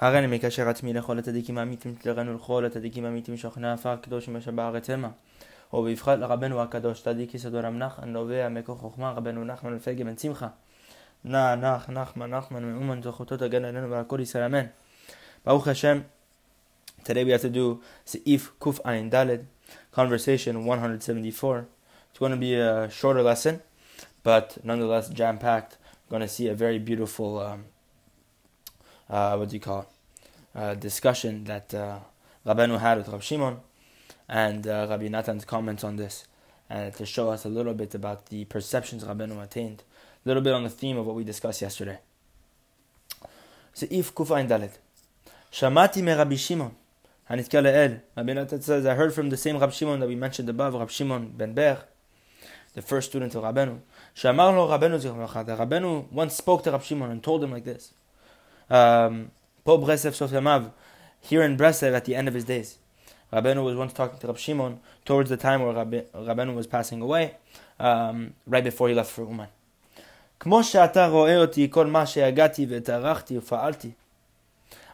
הריני מקשר עצמי לכל הצדיקים האמיתים תלרנו לכל הצדיקים האמיתים שוכני עפר קדוש אשר בארץ המה. ובבחרת לרבנו הקדוש צדיק יסודו רם נחמן נובע מכוח חוכמה רבנו נחמן לפגה בן שמחה. נע נח נחמן נחמן מאומן זכותו תגן עלינו ועל כל ישראל אמן. ברוך השם. Today we have to do Seif Kuf Ayin Dalid, conversation 174. It's going to be a shorter lesson, but nonetheless jam-packed. Going to see a very beautiful um, uh, what do you call it, uh, discussion that uh, Rabbeinu had with Rab Shimon and uh, Rabbi Natan's comments on this, and to show us a little bit about the perceptions Rabbeinu attained, a little bit on the theme of what we discussed yesterday. Seif Kufain Dalet. Shamati me Rabbi Shimon. Hanitka le'el. Rabbi Natan says, I heard from the same Rab Shimon that we mentioned above, Rab Shimon ben Ber, the first student of Rabbeinu. Shamar lo Rabbeinu Rabbeinu once spoke to Rab Shimon and told him like this um, Po Breslev Sofyamav, here in Breslev at the end of his days. Rabbeinu was once talking to Rab Shimon towards the time where Rabbe, Rabbeinu was passing away, um, right before he left for Uman. כמו שאתה רואה אותי, כל מה שהגעתי וטרחתי ופעלתי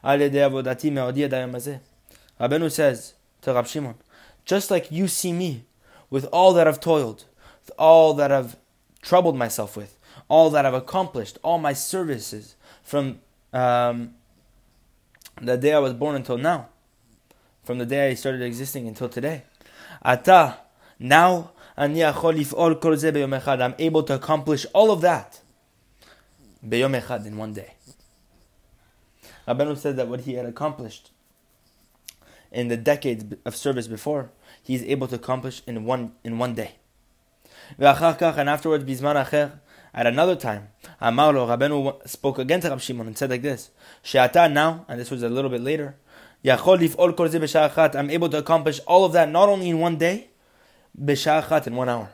על ידי עבודתי מעודי עד היום הזה. Rabbeinu says to Rab Shimon, just like you see me with all that I've toiled, with all that I've troubled myself with, all that I've accomplished, all my services from um, the day I was born until now, from the day I started existing until today. Ata, now I'm able to accomplish all of that in one day. Rabbeinu said that what he had accomplished in the decades of service before, he's able to accomplish in one in one day. And afterwards, at another time, Amarlo, Rabbeinu spoke again to Rab Shimon and said like this, She'ata now, and this was a little bit later, I'm able to accomplish all of that not only in one day, in one hour.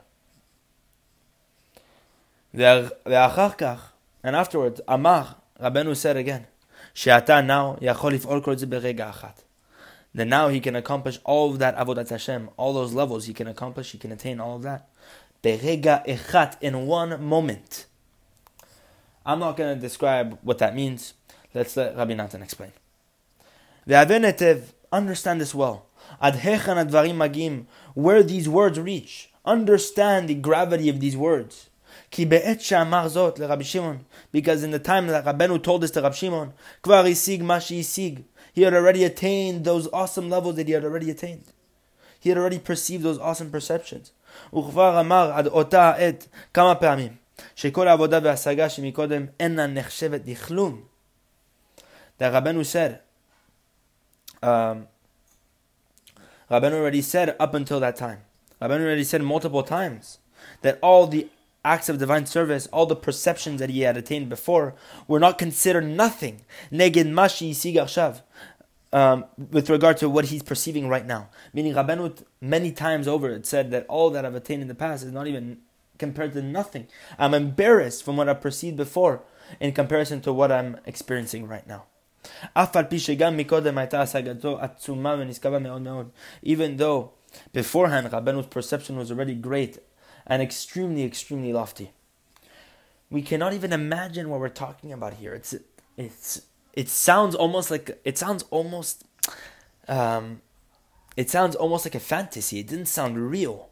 And afterwards, Amar, Rabbeinu said again, She'ata now, Then now he can accomplish all of that avodat Hashem, all those levels he can accomplish, he can attain all of that. Berega echat, in one moment. I'm not going to describe what that means. Let's let Rabbi Natan explain. Ve'avenetev, understand this well. Ad hechan advarim magim, where these words reach. Understand the gravity of these words. Ki be'et she'amar zot leRabbi Shimon, because in the time that Rabbeinu told this to Rabbi Shimon, kvar isig mashi isig, he had already attained those awesome levels that he had already attained. He had already perceived those awesome perceptions. וכבר אמר עד אותה העת כמה פעמים שכל העבודה וההשגה שמקודם אינה נחשבת לכלום. That Rabbeinu said, um, Rabbeinu already said up until that time, Rabbeinu already said multiple times that all the acts of divine service, all the perceptions that he had attained before, were not considered nothing. Neged mashi sigarshav um, with regard to what he's perceiving right now. Meaning, Rabbeinu many times over it said that all that I've attained in the past is not even compared to nothing. I'm embarrassed from what I've perceived before in comparison to what I'm experiencing right now. Even though beforehand Rabbeinu's perception was already great and extremely, extremely lofty. We cannot even imagine what we're talking about here. It's it's it sounds almost like it sounds almost um, it sounds almost like a fantasy. It didn't sound real.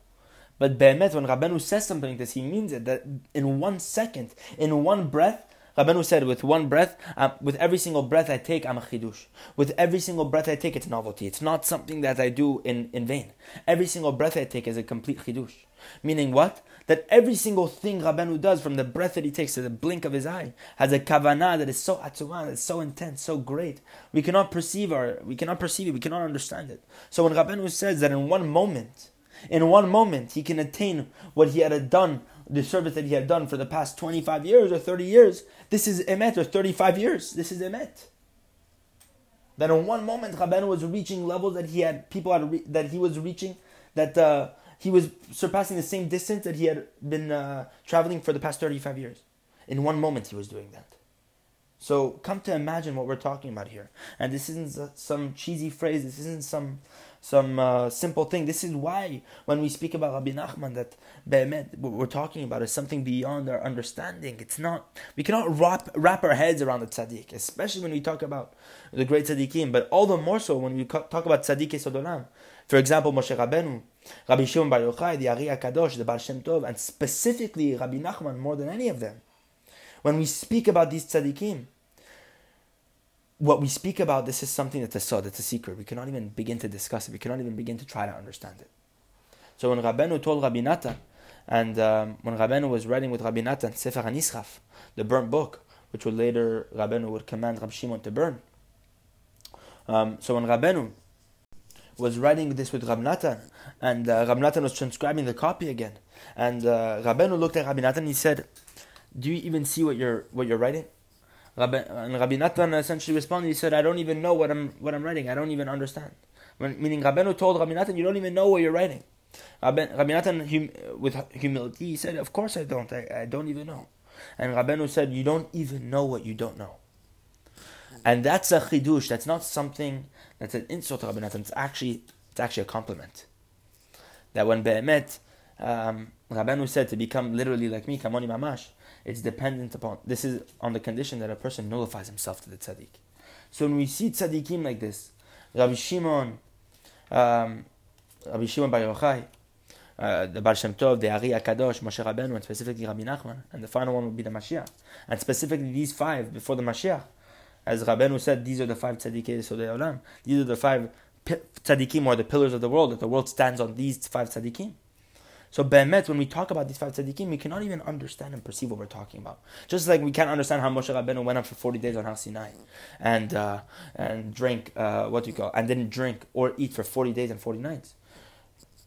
But Be'emet, when Rabbeinu says something like this, he means it that in one second, in one breath, Rabbeinu said, with one breath, um, with every single breath I take, I'm a chidush. With every single breath I take, it's novelty. It's not something that I do in, in vain. Every single breath I take is a complete chidush. Meaning what? That every single thing Rabbeinu does, from the breath that he takes to the blink of his eye, has a kavanah that is so atzumah, that is so intense, so great. We cannot perceive our, we cannot perceive it, we cannot understand it. So when Rabbeinu says that in one moment, in one moment, he can attain what he had done, the service that he had done for the past 25 years or 30 years. This is emet, or 35 years. This is emet. That in one moment, Rabbeinu was reaching levels that he had, people had, re- that he was reaching, that uh, he was surpassing the same distance that he had been uh, traveling for the past 35 years. In one moment, he was doing that. So come to imagine what we're talking about here. And this isn't some cheesy phrase. This isn't some some uh, simple thing. This is why when we speak about Rabbi Nachman that Be'emet, what we're talking about is something beyond our understanding. It's not, we cannot wrap, wrap our heads around the tzaddik, especially when we talk about the great tzaddikim, but all the more so when we talk about tzaddik Sodolam. For example, Moshe Rabbeinu, Rabbi Shimon Bar Yochai, the Ari HaKadosh, the Baal Shem Tov, and specifically Rabbi Nachman more than any of them. When we speak about these tzaddikim, what we speak about, this is something that's a sod, it's a secret. We cannot even begin to discuss it. We cannot even begin to try to understand it. So when Rabbeinu told Rabbi Natan, and um, when Rabbeinu was writing with Rabbi Natan Sefer HaNisraf, the burnt book, which would later Rabbeinu would command Rabbi Shimon to burn. Um, so when Rabbeinu was writing this with Rabbi Natan, and uh, Rabbi Natan was transcribing the copy again, and uh, Rabbeinu looked at Rabbi Natan and he said, "Do you even see what you're what you're writing?" Rabbi, and Rabbi Natan essentially responded, he said, I don't even know what I'm, what I'm writing. I don't even understand. When, meaning Rabbeinu told Rabbi Natan, you don't even know what you're writing. Rabbi, Rabbi Natan, hum, with humility, he said, of course I don't. I, I don't even know. And Rabbeinu said, you don't even know what you don't know. And that's a chidush. That's not something that's an insult to Rabbi Natan. It's actually, it's actually a compliment. That when Be'emet, um, Rabbeinu said to become literally like me, Kamoni Mamash, it's dependent upon, this is on the condition that a person nullifies himself to the tzaddik. So when we see tzaddikim like this, Rabbi Shimon, um, Rabbi Shimon Bar Yochai, uh, the Baal Shem Tov, the Ari HaKadosh, Moshe Rabbeinu, and specifically Rabbi Nachman, and the final one will be the Mashiach. And specifically these five before the Mashiach. As Rabbeinu said, these are the five tzaddikim so the olam. These are the five tzaddikim, or the pillars of the world, that the world stands on these five tzaddikim. So Be'emet, when we talk about these five tzaddikim, we cannot even understand and perceive what we're talking about. Just like we can't understand how Moshe Rabbeinu went up for 40 days on Har Sinai and, uh, and drank, uh, what do you call, and didn't drink or eat for 40 days and 40 nights.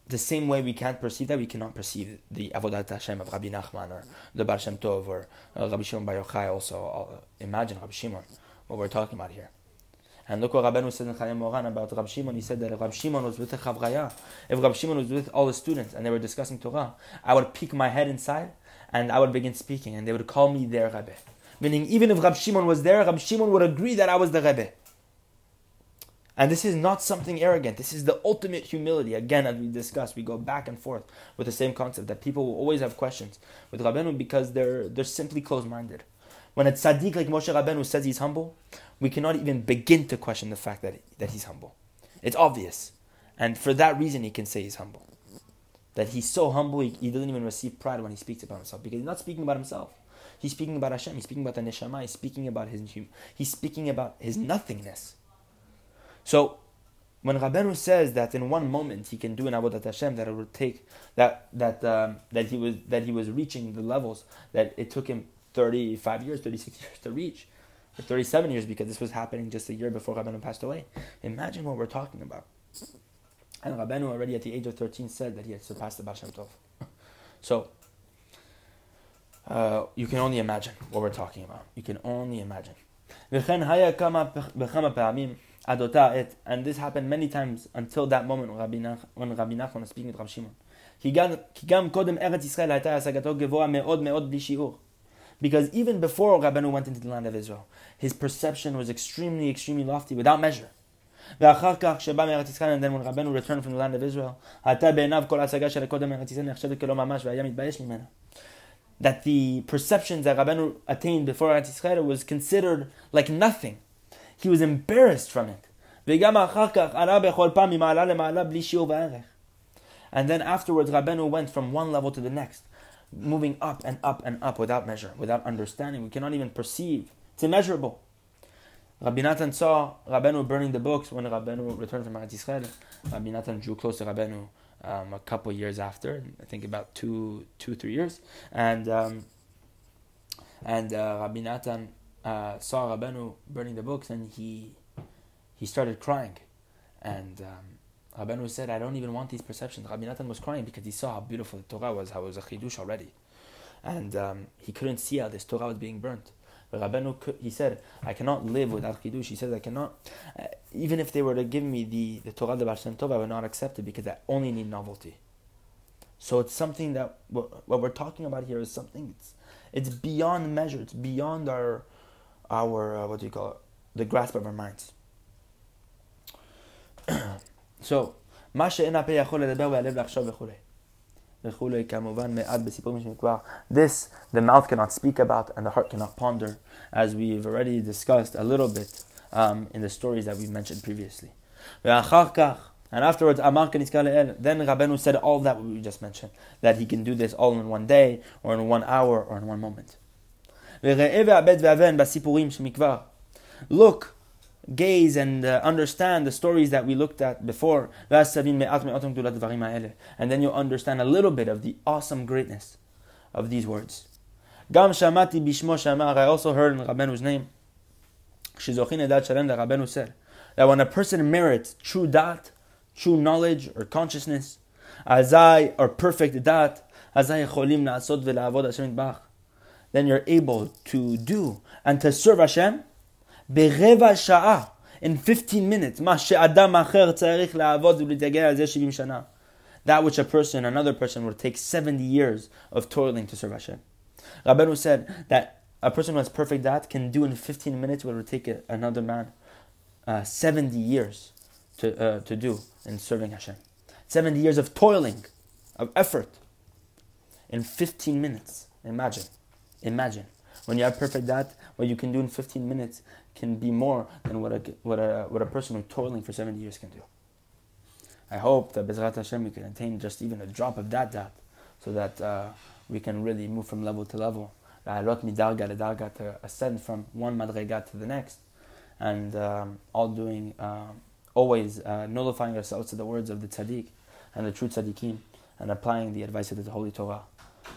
The same way we can't perceive that, we cannot perceive the Avodat Hashem of Rabbi Nachman or the Baal Shem Tov or uh, Rabbi Shimon Bar Yochai also. Uh, imagine Rabbi Shimon, what we're talking about here. And look what Rabbeinu said in Chayei Moharan about Rab Shimon. He said that if Rab Shimon was with a Chavraya, if Rab Shimon was with all the students and they were discussing Torah, I would peek my head inside and I would begin speaking and they would call me their Rebbe. Meaning, even if Rab Shimon was there, Rab Shimon would agree that I was the Rebbe. And this is not something arrogant. This is the ultimate humility. Again, as we discussed, we go back and forth with the same concept that people will always have questions with Rabbeinu because they're, they're simply closed minded. When a tzaddik like Moshe Rabbeinu says he's humble, we cannot even begin to question the fact that, that he's humble. It's obvious. And for that reason, he can say he's humble. That he's so humble, he, he doesn't even receive pride when he speaks about himself because he's not speaking about himself. He's speaking about Hashem. He's speaking about the neshama. He's speaking about his he's speaking about his nothingness. So, when Rabbeinu says that in one moment he can do an avodat Hashem, that it would take that that um, that he was that he was reaching the levels that it took him 35 years, 36 years to reach, or 37 years because this was happening just a year before Rabbeinu passed away. Imagine what we're talking about. And Rabbeinu already at the age of 13 said that he had surpassed the Baal Shem Tov. So, uh, you can only imagine what we're talking about. You can only imagine. And this happened many times until that moment when Rabbi Nachman was speaking with Rav Shimon. כי גם קודם ארץ ישראל הייתה השגתו גבוה מאוד מאוד בלי שיעור. Because even before Rabbeinu went into the land of Israel, his perception was extremely, extremely lofty, without measure. and then when Rabbeinu returned from the land of Israel, that the perceptions that Rabbeinu attained before Yisrael was considered like nothing. He was embarrassed from it. And then afterwards, Rabbeinu went from one level to the next moving up and up and up without measure, without understanding. We cannot even perceive. It's immeasurable. Rabbi Natan saw Rabbeinu burning the books when Rabbeinu returned from Eretz Yisrael. Rabbi Natan drew close to Rabbeinu um, a couple years after, I think about two, two, three years, and um, and uh, Rabbi Natan uh, saw Rabbeinu burning the books, and he he started crying, and um, Rabbeinu said, I don't even want these perceptions. Rabbi Natan was crying because he saw how beautiful the Torah was, how it was a chidush already. And um, he couldn't see how this Torah was being burnt. But Rabbeinu, he said, I cannot live without chidush. He said, I cannot, uh, even if they were to give me the, the Torah, the Baal Shem Tov, I would not accept it because I only need novelty. So it's something that, what, what we're talking about here is something, it's, it's beyond measure. It's beyond our, our uh, what do you call it? The grasp of our minds. so, מה שאין הפה יכול לדבר והלב לחשוב וכולי. וכולי כמובן מעט בסיפורים שמקבר. This the mouth cannot speak about and the heart cannot ponder, as we've already discussed a little bit um, in the stories that we mentioned previously. ואחר כך, and afterwards, אמר כנזכר לאל, then Rabbeinu said all that we just mentioned, that he can do this all in one day, or in one hour, or in one moment. וראה ועבד ואבן בסיפורים שמקבר. Look, gaze and uh, understand the stories that we looked at before. And then you'll understand a little bit of the awesome greatness of these words. Gam shamati bishmo shamar. I also heard in Rabbenu's name. Shizochin edat shalem that Rabbenu said that when a person merits true dat, true knowledge or consciousness, azai or perfect dat, azai cholim naasot ve'laavod Hashem bach, then you're able to do and to serve Hashem ברבע שעה, in 15 minutes, מה שאדם אחר צריך לעבוד ולהתגר על זה 70 שנה. That which a person, another person, would take 70 years of toiling to serve Hashem. Rabbanu said that a person who has perfect dat can do in 15 minutes what would take another man uh, 70 years to, uh, to do in serving Hashem. 70 years of toiling, of effort, in 15 minutes. Imagine. Imagine. When you have perfect dat, what you can do in 15 minutes can be more than what a, what a, what a person who's toiling for 70 years can do. I hope that Bezrat Hashem we can attain just even a drop of that so that uh, we can really move from level to level. To ascend from one madrega to the next, and um, all doing, uh, always uh, nullifying ourselves to the words of the tzaddik and the true tzaddikim, and applying the advice of the Holy Torah.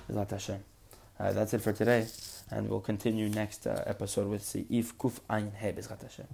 Bezrat Hashem. Uh, that's it for today and we'll continue next uh, episode with Seif Kuf Ayin He Bezrat Hashem.